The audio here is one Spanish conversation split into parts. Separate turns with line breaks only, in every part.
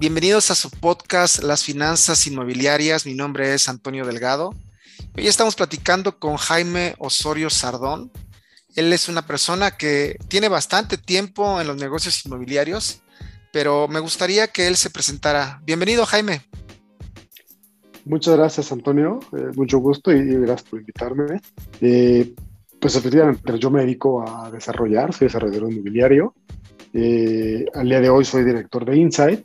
Bienvenidos a su podcast Las Finanzas Inmobiliarias. Mi nombre es Antonio Delgado. Hoy estamos platicando con Jaime Osorio Sardón. Él es una persona que tiene bastante tiempo en los negocios inmobiliarios, pero me gustaría que él se presentara. Bienvenido, Jaime.
Muchas gracias, Antonio. Eh, mucho gusto y, gracias por invitarme. Eh, pues efectivamente, yo me dedico a desarrollar, soy desarrollador inmobiliario. Eh, al día de hoy soy director de Insight,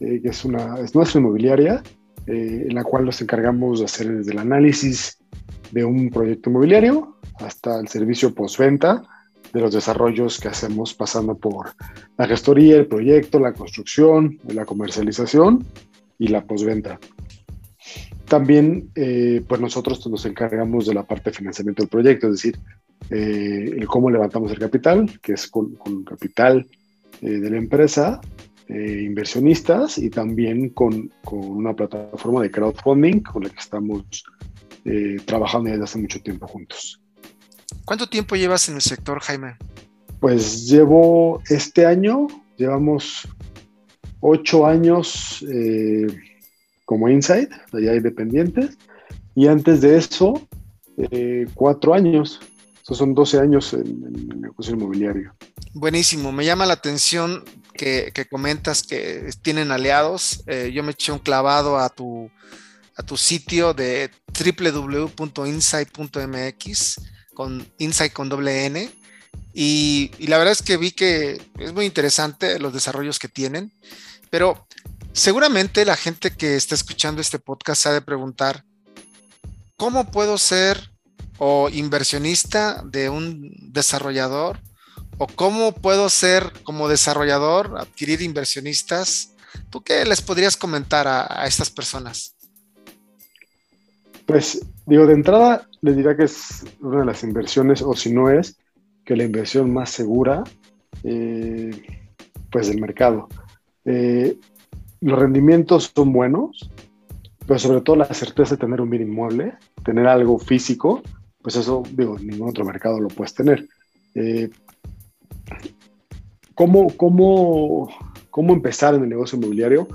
eh, que es, una, es nuestra inmobiliaria, eh, en la cual nos encargamos de hacer desde el análisis de un proyecto inmobiliario hasta el servicio postventa de los desarrollos que hacemos pasando por la gestoría, el proyecto, la construcción, la comercialización y la postventa. También, eh, pues nosotros nos encargamos de la parte de financiamiento del proyecto, es decir, el cómo levantamos el capital, que es con capital de la empresa, eh, inversionistas y también con, con, una plataforma de crowdfunding con la que estamos eh, trabajando desde hace mucho tiempo juntos.
¿Cuánto tiempo llevas en el sector, Jaime?
Pues llevo este año, llevamos ocho años eh, como Insight, allá independientes, y antes de eso, cuatro años. Esos son 12 años en, en el negocio inmobiliario.
Buenísimo, me llama la atención que, comentas que tienen aliados. Eh, yo me eché un clavado a tu, a tu sitio de www.insight.mx con Insight con doble N. Y, la verdad es que vi que es muy interesante los desarrollos que tienen, pero seguramente la gente que está escuchando este podcast ha de preguntar, ¿cómo puedo ser o inversionista de un desarrollador o cómo puedo ser como desarrollador, adquirir inversionistas. ¿Tú qué les podrías comentar a, estas personas?
Pues digo, de entrada les diría que es una de las inversiones, o si no es, que la inversión más segura eh, pues del mercado. Eh, los rendimientos son buenos, pero sobre todo la certeza de tener un bien inmueble, tener algo físico, pues eso, digo, ningún otro mercado lo puedes tener. Eh, ¿Cómo, cómo, cómo empezar en el negocio inmobiliario?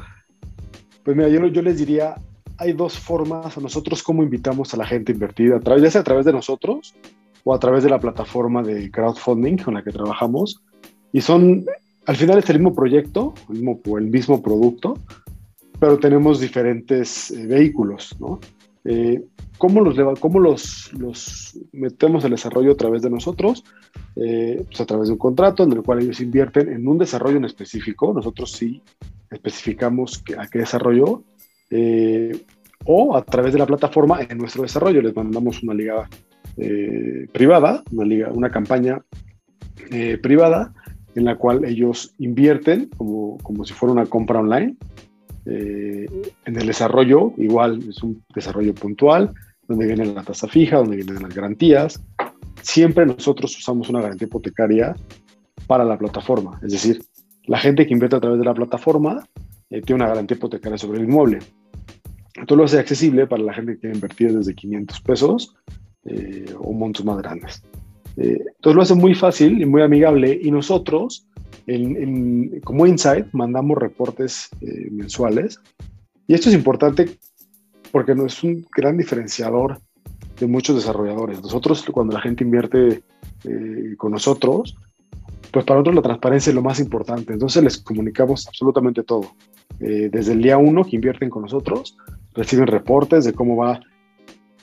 Pues mira, yo, yo les diría, hay dos formas, nosotros cómo invitamos a la gente a invertir, a través, ya sea a través de nosotros o a través de la plataforma de crowdfunding con la que trabajamos. Y son, al final es el mismo proyecto, el mismo, el mismo producto, pero tenemos diferentes eh, vehículos, ¿no? Eh, ¿Cómo, los, metemos al desarrollo a través de nosotros? Eh, pues a través de un contrato en el cual ellos invierten en un desarrollo en específico. Nosotros sí especificamos a qué desarrollo. Eh, o a través de la plataforma en nuestro desarrollo. Les mandamos una liga privada, una, campaña privada en la cual ellos invierten como si fuera una compra online eh, en el desarrollo, igual es un desarrollo puntual, donde viene la tasa fija, donde vienen las garantías. Siempre nosotros usamos una garantía hipotecaria para la plataforma, es decir, la gente que invierte a través de la plataforma eh, tiene una garantía hipotecaria sobre el inmueble. Esto lo hace accesible para la gente que quiere invertir desde 500 pesos eh, o montos más grandes. entonces lo hace muy fácil y muy amigable y nosotros como Insight mandamos reportes eh, mensuales y esto es importante porque no es un gran diferenciador de muchos desarrolladores. Nosotros cuando la gente invierte eh, con nosotros, pues para nosotros la transparencia es lo más importante. Entonces les comunicamos absolutamente todo. Eh, desde el día uno que invierten con nosotros, reciben reportes de cómo va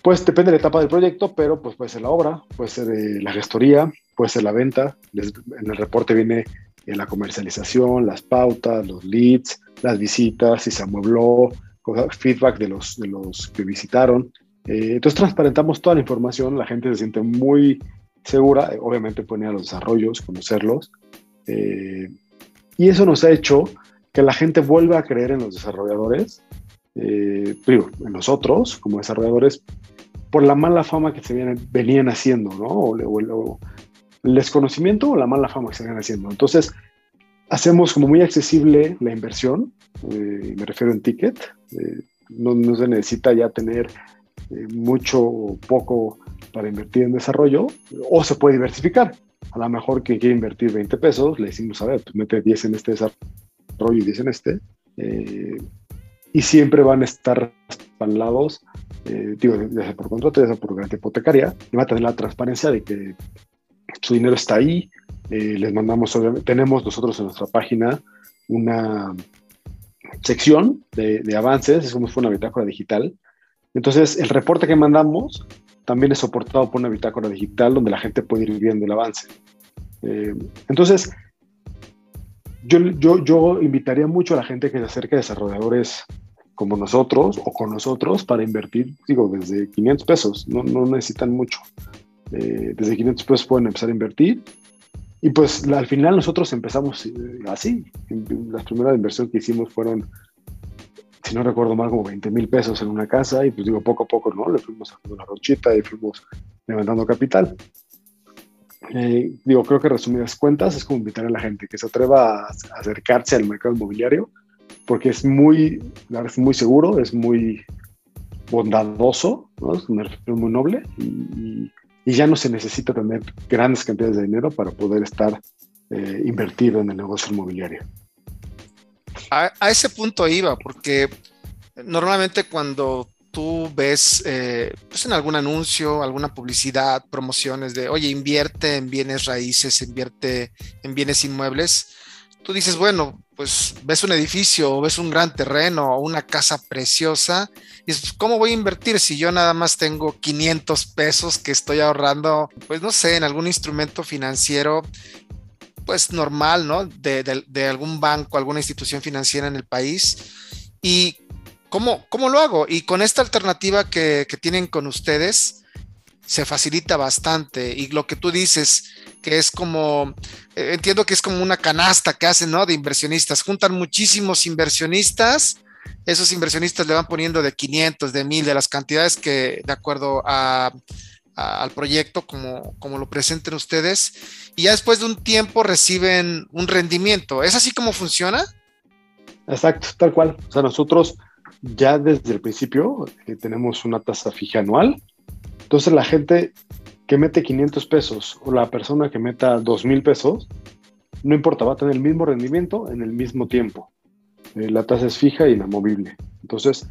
pues depende de la etapa del proyecto, pero pues puede ser la obra, puede ser la gestoría, puede ser la venta. en el reporte viene la comercialización, las pautas, los leads, las visitas, si se amuebló, feedback de los, de los que visitaron. Eh, entonces transparentamos toda la información, la gente se siente muy segura, obviamente pone a los desarrollos, conocerlos. Eh, y eso nos ha hecho que la gente vuelva a creer en los desarrolladores, eh, en nosotros como desarrolladores, por la mala fama que se vienen, venían haciendo, ¿no? o, el desconocimiento o la mala fama que se están haciendo. Entonces, hacemos como muy accesible la inversión, eh, me refiero en ticket, eh, no, se necesita ya tener eh, mucho o poco para invertir en desarrollo, o se puede diversificar. A lo mejor quien quiere invertir 20 pesos, le decimos, a ver, pues mete 10 en este desarrollo y 10 en este, y siempre van a estar respaldados, digo, ya sea por contrato, ya sea por garantía hipotecaria, y va a tener la transparencia de que su dinero está ahí. Eh, les mandamos, tenemos nosotros en nuestra página una sección de, avances, es como fuera una bitácora digital. Entonces, el reporte que mandamos también es soportado por una bitácora digital donde la gente puede ir viendo el avance. Eh, entonces, yo, yo, yo invitaría mucho a la gente que se acerque a desarrolladores como nosotros o con nosotros para invertir, digo, desde 500 pesos, no, no necesitan mucho. Eh, desde 500 pesos pueden empezar a invertir. Y pues al final nosotros empezamos eh, así. Las primeras inversiones que hicimos fueron, si no recuerdo mal, como 20 mil pesos en una casa. Y pues digo, poco a poco, ¿no? Le fuimos haciendo la rochita y fuimos levantando capital. Eh, digo, creo que resumidas cuentas es como invitar a la gente que se atreva a, acercarse al mercado inmobiliario porque es muy, es muy seguro, es muy bondadoso, ¿no? es muy noble y, y, ya no se necesita tener grandes cantidades de dinero para poder estar eh, invertido en el negocio inmobiliario.
A, a, ese punto iba, porque normalmente cuando tú ves eh, pues en algún anuncio, alguna publicidad, promociones de, oye, invierte en bienes raíces, invierte en bienes inmuebles, tú dices, bueno, pues ves un edificio o ves un gran terreno o una casa preciosa y dices, ¿cómo voy a invertir si yo nada más tengo 500 pesos que estoy ahorrando, pues no sé, en algún instrumento financiero? pues normal, ¿no? De, de algún banco, alguna institución financiera en el país. Y ¿Cómo, ¿Cómo, lo hago? Y con esta alternativa que, que, tienen con ustedes, se facilita bastante. Y lo que tú dices, que es como, eh, entiendo que es como una canasta que hacen, ¿no? De inversionistas. Juntan muchísimos inversionistas. Esos inversionistas le van poniendo de 500, de 1000, de las cantidades que, de acuerdo a, al proyecto, como, como lo presenten ustedes. Y ya después de un tiempo reciben un rendimiento. ¿Es así como funciona?
Exacto, tal cual. O sea, nosotros ya desde el principio eh, tenemos una tasa fija anual. Entonces la gente que mete 500 pesos o la persona que meta 2 mil pesos, no importa, va a tener el mismo rendimiento en el mismo tiempo. Eh, la tasa es fija y inamovible. Entonces,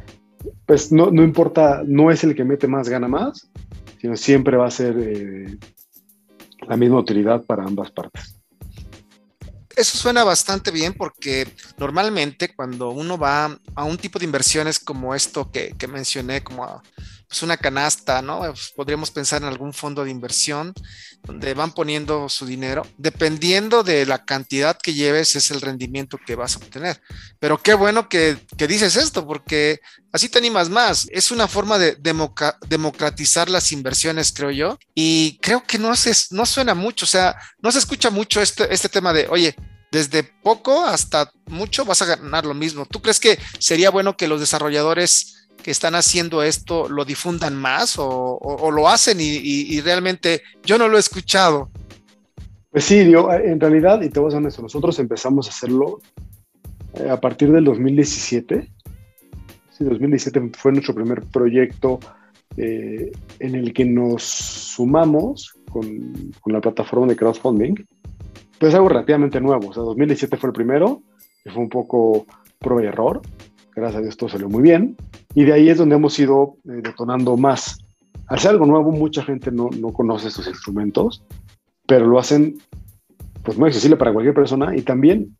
pues no, no, importa, no es el que mete más gana más, sino siempre va a ser eh, la misma utilidad para ambas partes
eso suena bastante bien porque normalmente cuando uno va a un tipo de inversiones como esto que, mencioné, como pues una canasta, ¿no? Pues, podríamos pensar en algún fondo de inversión donde van poniendo su dinero. Dependiendo de la cantidad que lleves, es el rendimiento que vas a obtener. Pero qué bueno que, dices esto, porque así te animas más. Es una forma de democratizar las inversiones, creo yo. Y creo que no, se, no suena mucho, o sea, no se escucha mucho este, este tema de, oye, desde poco hasta mucho vas a ganar lo mismo. ¿Tú crees que sería bueno que los desarrolladores que están haciendo esto lo difundan más o, lo hacen y, realmente yo no lo he escuchado?
Pues sí, yo, en realidad, y te voy a ser honesto, nosotros empezamos a hacerlo eh, a partir del 2017. Sí, 2017 fue nuestro primer proyecto eh, en el que nos sumamos con, con la plataforma de crowdfunding pues algo relativamente nuevo. O sea, 2017 fue el primero, que fue un poco prueba y error. Gracias a Dios todo salió muy bien. Y de ahí es donde hemos ido eh, detonando más. Al ser algo nuevo, mucha gente no, no conoce estos instrumentos, pero lo hacen pues muy accesible para cualquier persona y también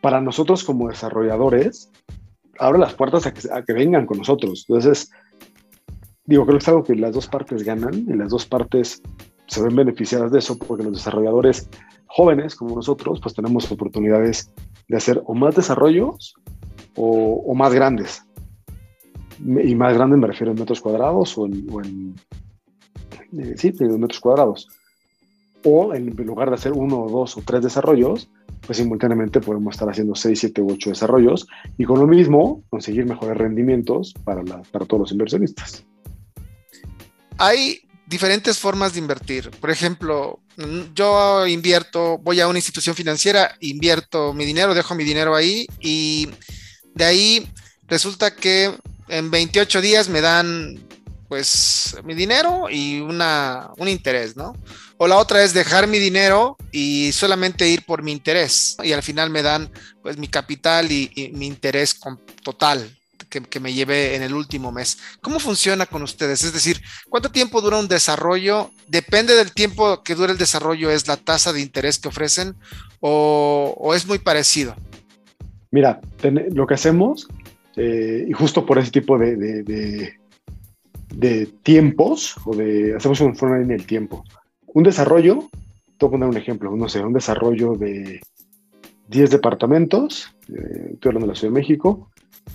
para nosotros como desarrolladores, abre las puertas a que, a que vengan con nosotros. Entonces, digo, creo que es algo que las dos partes ganan y las dos partes se ven beneficiadas de eso porque los desarrolladores jóvenes como nosotros pues tenemos oportunidades de hacer o más desarrollos o, más grandes. Y más grandes me refiero en metros cuadrados o en, eh, sí, en metros cuadrados. O en lugar de hacer uno o dos o tres desarrollos, pues simultáneamente podemos estar haciendo seis, siete u ocho desarrollos y con lo mismo conseguir mejores rendimientos para, para todos los inversionistas.
Hay diferentes formas de invertir. Por ejemplo, yo invierto, voy a una institución financiera, invierto mi dinero, dejo mi dinero ahí y de ahí resulta que en 28 días me dan pues mi dinero y una, un interés, ¿no? O la otra es dejar mi dinero y solamente ir por mi interés y al final me dan pues mi capital y, mi interés total que, me llevé en el último mes. ¿Cómo funciona con ustedes? Es decir, ¿cuánto tiempo dura un desarrollo? Depende del tiempo que dure el desarrollo, es la tasa de interés que ofrecen o es muy parecido.
Mira, lo que hacemos, eh, y justo por ese tipo de, de, tiempos, o de, hacemos un forma en el tiempo. Un desarrollo, te voy a poner un ejemplo, no sé, un desarrollo de 10 departamentos, eh, estoy hablando de la Ciudad de México,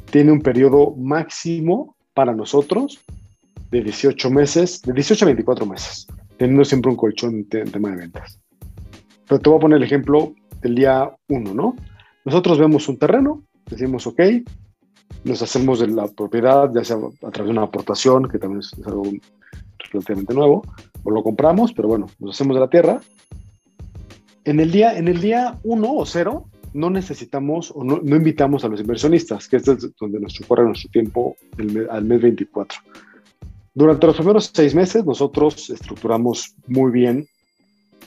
tiene un periodo máximo para nosotros de 18 meses, de 18 a 24 meses, teniendo siempre un colchón en tema de ventas. Pero te voy a poner el ejemplo del día 1, ¿no? Nosotros vemos un terreno, decimos, ok, nos hacemos de la propiedad, ya sea a través de una aportación, que también es, algo relativamente nuevo, o lo compramos, pero bueno, nos hacemos de la tierra. En el día, en el día 1 o 0, no necesitamos o no, invitamos a los inversionistas, que este es donde nos corre nuestro tiempo al mes 24. Durante los primeros seis meses, nosotros estructuramos muy bien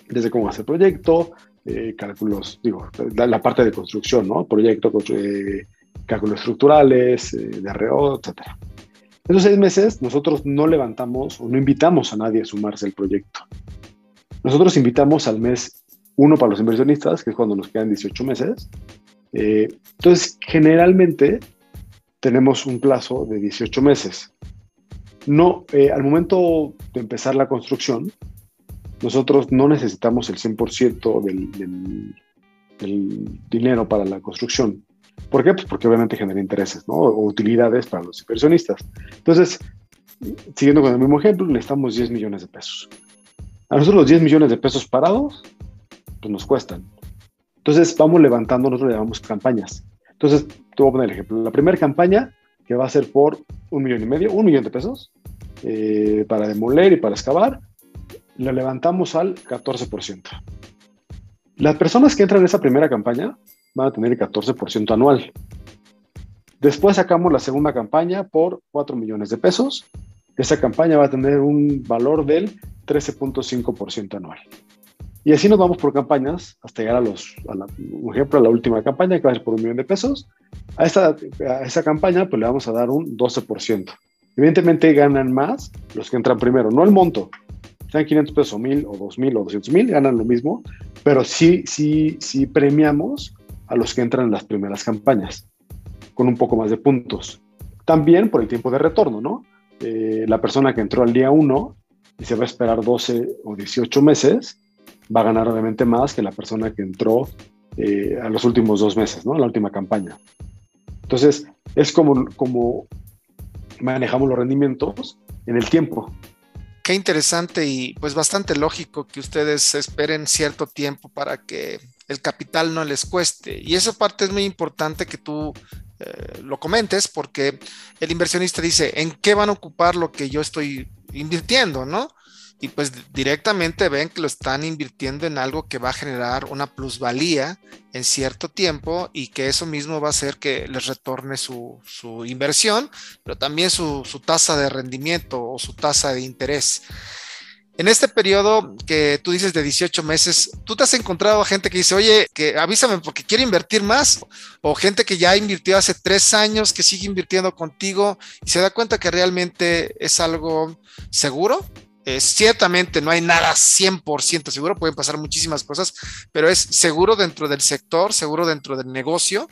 desde cómo hacer el proyecto, eh, cálculos, digo, la, parte de construcción, ¿no? Proyecto, eh, cálculos estructurales, eh, arreo, etc. Esos seis meses nosotros no levantamos o no invitamos a nadie a sumarse al proyecto. Nosotros invitamos al mes uno para los inversionistas, que es cuando nos quedan 18 meses. entonces, generalmente tenemos un plazo de 18 meses. No, al momento de empezar la construcción, nosotros no necesitamos el 100% del, del, dinero para la construcción. ¿Por qué? Pues porque obviamente genera intereses, ¿no? O utilidades para los inversionistas. Entonces, siguiendo con el mismo ejemplo, necesitamos 10 millones de pesos. A nosotros los 10 millones de pesos parados, pues nos cuestan. Entonces, vamos levantando, nosotros le llamamos campañas. Entonces, te voy a poner el ejemplo. La primera campaña, que va a ser por un millón y medio, un millón de pesos, eh, para demoler y para excavar, lo levantamos al 14%. Las personas que entran en esa primera campaña van a tener el 14% anual. Después sacamos la segunda campaña por 4 millones de pesos. Esa campaña va a tener un valor del 13.5% anual. Y así nos vamos por campañas hasta llegar a los, por ejemplo, a la última campaña que va a ser por un millón de pesos. A, esta, a esa campaña pues le vamos a dar un 12%. Evidentemente ganan más los que entran primero, no el monto, sean 500 pesos o 1000 o 2000 o 200 mil, ganan lo mismo, pero sí, sí, sí premiamos a los que entran en las primeras campañas con un poco más de puntos. También por el tiempo de retorno, ¿no? Eh, la persona que entró al día 1 y se va a esperar 12 o 18 meses, va a ganar obviamente más que la persona que entró eh, a los últimos dos meses, ¿no? La última campaña. Entonces, es como, como manejamos los rendimientos en el tiempo.
Qué interesante y pues bastante lógico que ustedes esperen cierto tiempo para que el capital no les cueste. Y esa parte es muy importante que tú eh, lo comentes porque el inversionista dice, ¿en qué van a ocupar lo que yo estoy invirtiendo? ¿No? Y pues directamente ven que lo están invirtiendo en algo que va a generar una plusvalía en cierto tiempo y que eso mismo va a hacer que les retorne su, inversión, pero también su, tasa de rendimiento o su tasa de interés. En este periodo que tú dices de 18 meses, ¿tú te has encontrado gente que dice, oye, que avísame porque quiero invertir más? O gente que ya invirtió hace tres años, que sigue invirtiendo contigo y se da cuenta que realmente es algo seguro? Eh, ciertamente no hay nada 100% seguro, pueden pasar muchísimas cosas, pero es seguro dentro del sector, seguro dentro del negocio.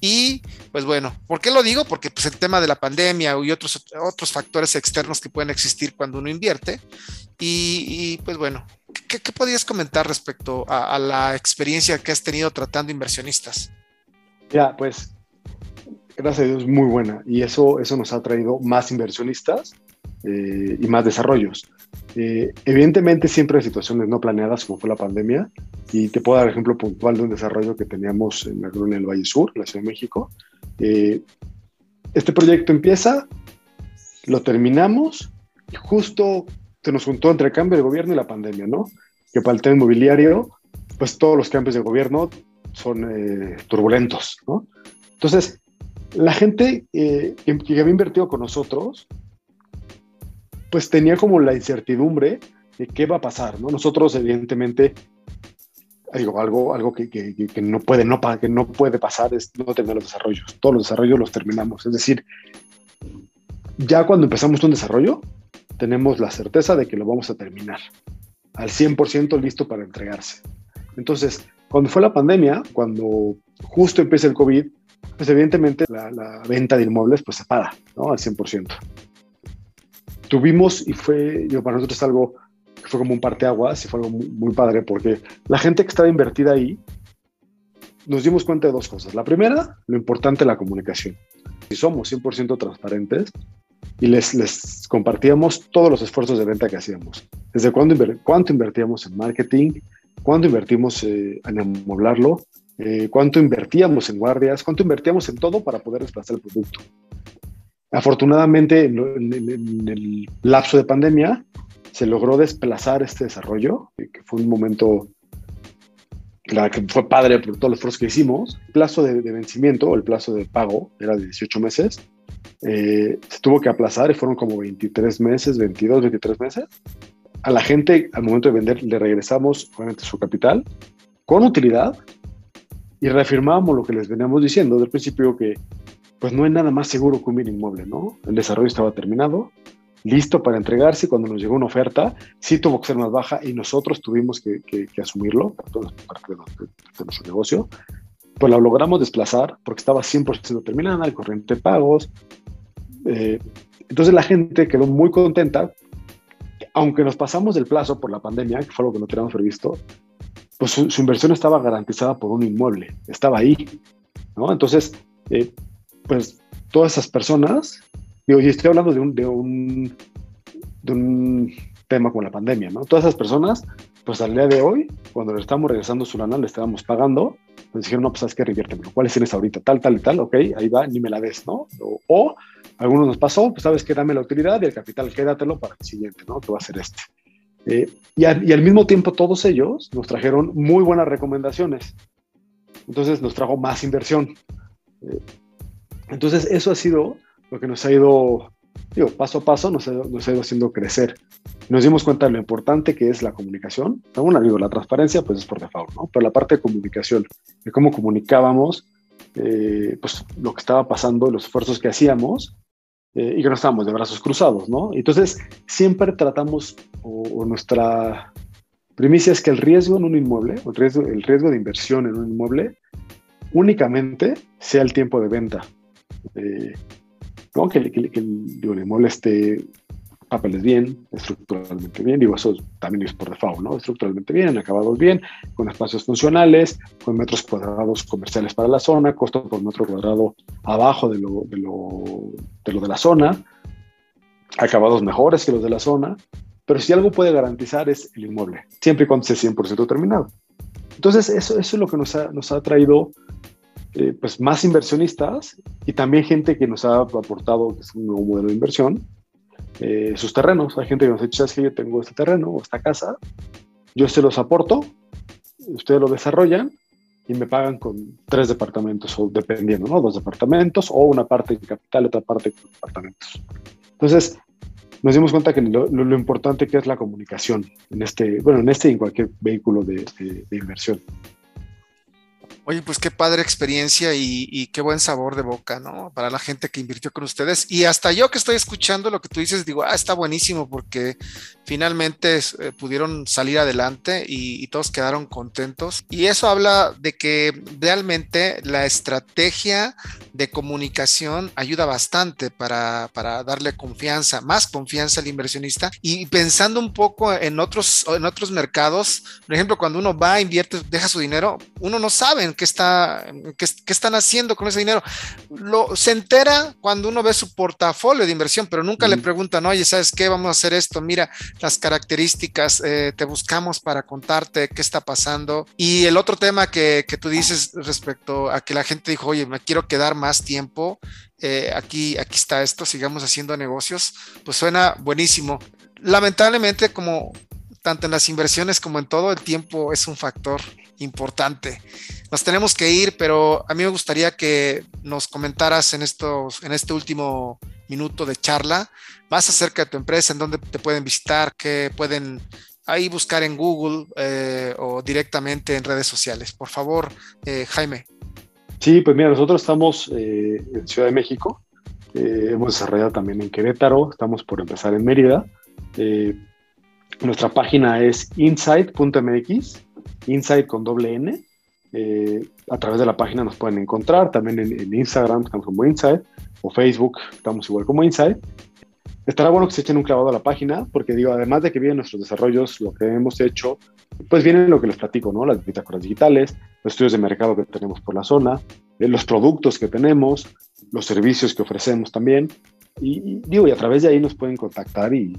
Y pues bueno, ¿por qué lo digo? Porque pues el tema de la pandemia y otros, otros factores externos que pueden existir cuando uno invierte. Y, pues bueno, ¿qué, podrías comentar respecto a, la experiencia que has tenido tratando inversionistas?
Ya, pues gracias a Dios, muy buena. Y eso, eso nos ha traído más inversionistas eh, y más desarrollos. Eh, evidentemente siempre hay situaciones no planeadas como fue la pandemia y te puedo dar ejemplo puntual de un desarrollo que teníamos en la colonia del Valle Sur, la Ciudad de México. Eh, este proyecto empieza, lo terminamos y justo se nos juntó entre el cambio de gobierno y la pandemia, ¿no? Que para el tema inmobiliario, pues todos los cambios de gobierno son eh, turbulentos, ¿no? Entonces, la gente que había invertido con nosotros pues tenía como la incertidumbre de qué va a pasar, ¿no? Nosotros, evidentemente, digo, algo, algo que, que, que, no puede, no, que no puede pasar es no terminar los desarrollos. Todos los desarrollos los terminamos. Es decir, ya cuando empezamos un desarrollo, tenemos la certeza de que lo vamos a terminar al 100% listo para entregarse. Entonces, cuando fue la pandemia, cuando justo empieza el COVID, pues evidentemente la, la venta de inmuebles pues se para, ¿no? Al 100%. Tuvimos, y fue, para nosotros algo que fue como un parteaguas y fue algo muy, muy padre porque la gente que estaba invertida ahí, nos dimos cuenta de dos cosas. La primera, lo importante, la comunicación. Si somos 100% transparentes, y les, les compartíamos todos los esfuerzos de venta que hacíamos. Desde cuándo cuánto invertíamos en marketing, cuánto invertimos eh, en amoblarlo, eh, cuánto invertíamos en guardias, cuánto invertíamos en todo para poder desplazar el producto. Afortunadamente, en, en, el lapso de pandemia, se logró desplazar este desarrollo, que fue un momento que fue padre por todos los esfuerzos que hicimos. El plazo de, de vencimiento el plazo de pago era de 18 meses eh, se tuvo que aplazar y fueron como 23 meses, 22, 23 meses. A la gente, al momento de vender, le regresamos obviamente su capital con utilidad y reafirmamos lo que les veníamos diciendo del principio que pues no hay nada más seguro que un bien inmueble, ¿no? El desarrollo estaba terminado, listo para entregarse cuando nos llegó una oferta, sí tuvo que ser más baja y nosotros tuvimos que, que, que asumirlo, parte de, de, nuestro negocio, pues la logramos desplazar porque estaba 100% terminada, el corriente de pagos, eh, entonces la gente quedó muy contenta, aunque nos pasamos del plazo por la pandemia, que fue algo que no teníamos previsto, pues su, inversión estaba garantizada por un inmueble, estaba ahí, ¿no? Entonces, eh, pues todas esas personas, digo, y estoy hablando de un, de un, de un tema con la pandemia, ¿no? Todas esas personas, pues al día de hoy, cuando le estamos regresando su lana, le estábamos pagando, nos dijeron, no, pues sabes que reviértemelo, ¿cuáles tienes ahorita? Tal, tal y tal, ok, ahí va, ni me la des, ¿no? O, o algunos nos pasó, pues sabes que dame la utilidad y el capital quédatelo para el siguiente, ¿no? Que va a ser este. Eh, y, y, al mismo tiempo todos ellos nos trajeron muy buenas recomendaciones. Entonces nos trajo más inversión. Eh, entonces eso ha sido lo que nos ha ido, digo, paso a paso, nos ha, nos ha ido haciendo crecer. Nos dimos cuenta de lo importante que es la comunicación. Bueno, digo, la transparencia pues es por default, ¿no? Pero la parte de comunicación, de cómo comunicábamos, eh, pues lo que estaba pasando, los esfuerzos que hacíamos eh, y que no estábamos de brazos cruzados, ¿no? Entonces, siempre tratamos, o, o, nuestra primicia es que el riesgo en un inmueble, el riesgo, el riesgo de inversión en un inmueble, únicamente sea el tiempo de venta. Eh, ¿no? que, que, que digo, el, inmueble esté papeles bien, estructuralmente bien, digo, eso también es por default, ¿no? Estructuralmente bien, acabados bien, con espacios funcionales, con metros cuadrados comerciales para la zona, costo por metro cuadrado abajo de lo de, lo, de, lo de la zona, acabados mejores que los de la zona, pero si algo puede garantizar es el inmueble, siempre y cuando esté 100% terminado. Entonces, eso, eso es lo que nos ha, nos ha traído eh, pues más inversionistas y también gente que nos ha aportado que es un nuevo modelo de inversión, eh, sus terrenos. Hay gente que nos ha dicho, ¿sabes que yo tengo este terreno o esta casa? Yo se los aporto, ustedes lo desarrollan y me pagan con tres departamentos, o dependiendo, ¿no? Dos departamentos o una parte en capital, otra parte con departamentos. Entonces, nos dimos cuenta que lo, importante que es la comunicación en este, bueno, en este y en cualquier vehículo de inversión.
Oye, pues qué padre experiencia y, y, qué buen sabor de boca, ¿no? Para la gente que invirtió con ustedes. Y hasta yo que estoy escuchando lo que tú dices, digo, ah, está buenísimo porque finalmente eh, pudieron salir adelante y, y, todos quedaron contentos. Y eso habla de que realmente la estrategia de comunicación ayuda bastante para, para darle confianza, más confianza al inversionista. Y pensando un poco en otros, en otros mercados, por ejemplo, cuando uno va, invierte, deja su dinero, uno no sabe qué, está, qué, qué, están haciendo con ese dinero. Lo, se entera cuando uno ve su portafolio de inversión, pero nunca mm. le preguntan, oye, ¿sabes qué? Vamos a hacer esto, mira las características, eh, te buscamos para contarte qué está pasando. Y el otro tema que, que, tú dices respecto a que la gente dijo, oye, me quiero quedar más tiempo, eh, aquí, aquí está esto, sigamos haciendo negocios, pues suena buenísimo. Lamentablemente, como tanto en las inversiones como en todo, el tiempo es un factor importante. Nos tenemos que ir, pero a mí me gustaría que nos comentaras en, estos, en este último minuto de charla más acerca de tu empresa, en dónde te pueden visitar, qué pueden ahí buscar en Google eh, o directamente en redes sociales. Por favor, eh, Jaime.
Sí, pues mira, nosotros estamos eh, en Ciudad de México, hemos desarrollado también en Querétaro, estamos por empezar en Mérida. nuestra página es insight.mx, insight con doble N. a través de la página nos pueden encontrar, también en, Instagram estamos como Insight, o Facebook estamos igual como Insight estará bueno que se echen un clavado a la página, porque digo, además de que vienen nuestros desarrollos, lo que hemos hecho, pues vienen lo que les platico, ¿no? Las bitácoras digitales, los estudios de mercado que tenemos por la zona, eh, los productos que tenemos, los servicios que ofrecemos también. Y, digo, y a través de ahí nos pueden contactar y,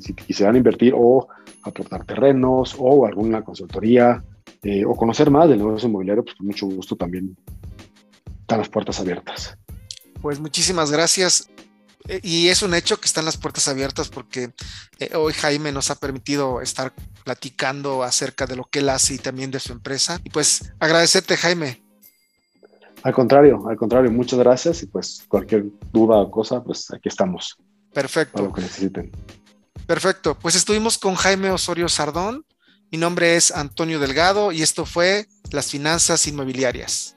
si quisieran invertir o aportar terrenos o alguna consultoría eh, o conocer más del negocio inmobiliario, pues con mucho gusto también están las puertas abiertas.
Pues muchísimas gracias. Eh, y es un hecho que están las puertas abiertas porque eh, hoy Jaime nos ha permitido estar platicando acerca de lo que él hace y también de su empresa. Y pues agradecerte, Jaime.
Al contrario, al contrario, muchas gracias y pues cualquier duda o cosa, pues aquí estamos.
Perfecto.
Para lo que necesiten.
Perfecto, pues estuvimos con Jaime Osorio Sardón. Mi nombre es Antonio Delgado y esto fue Las Finanzas Inmobiliarias.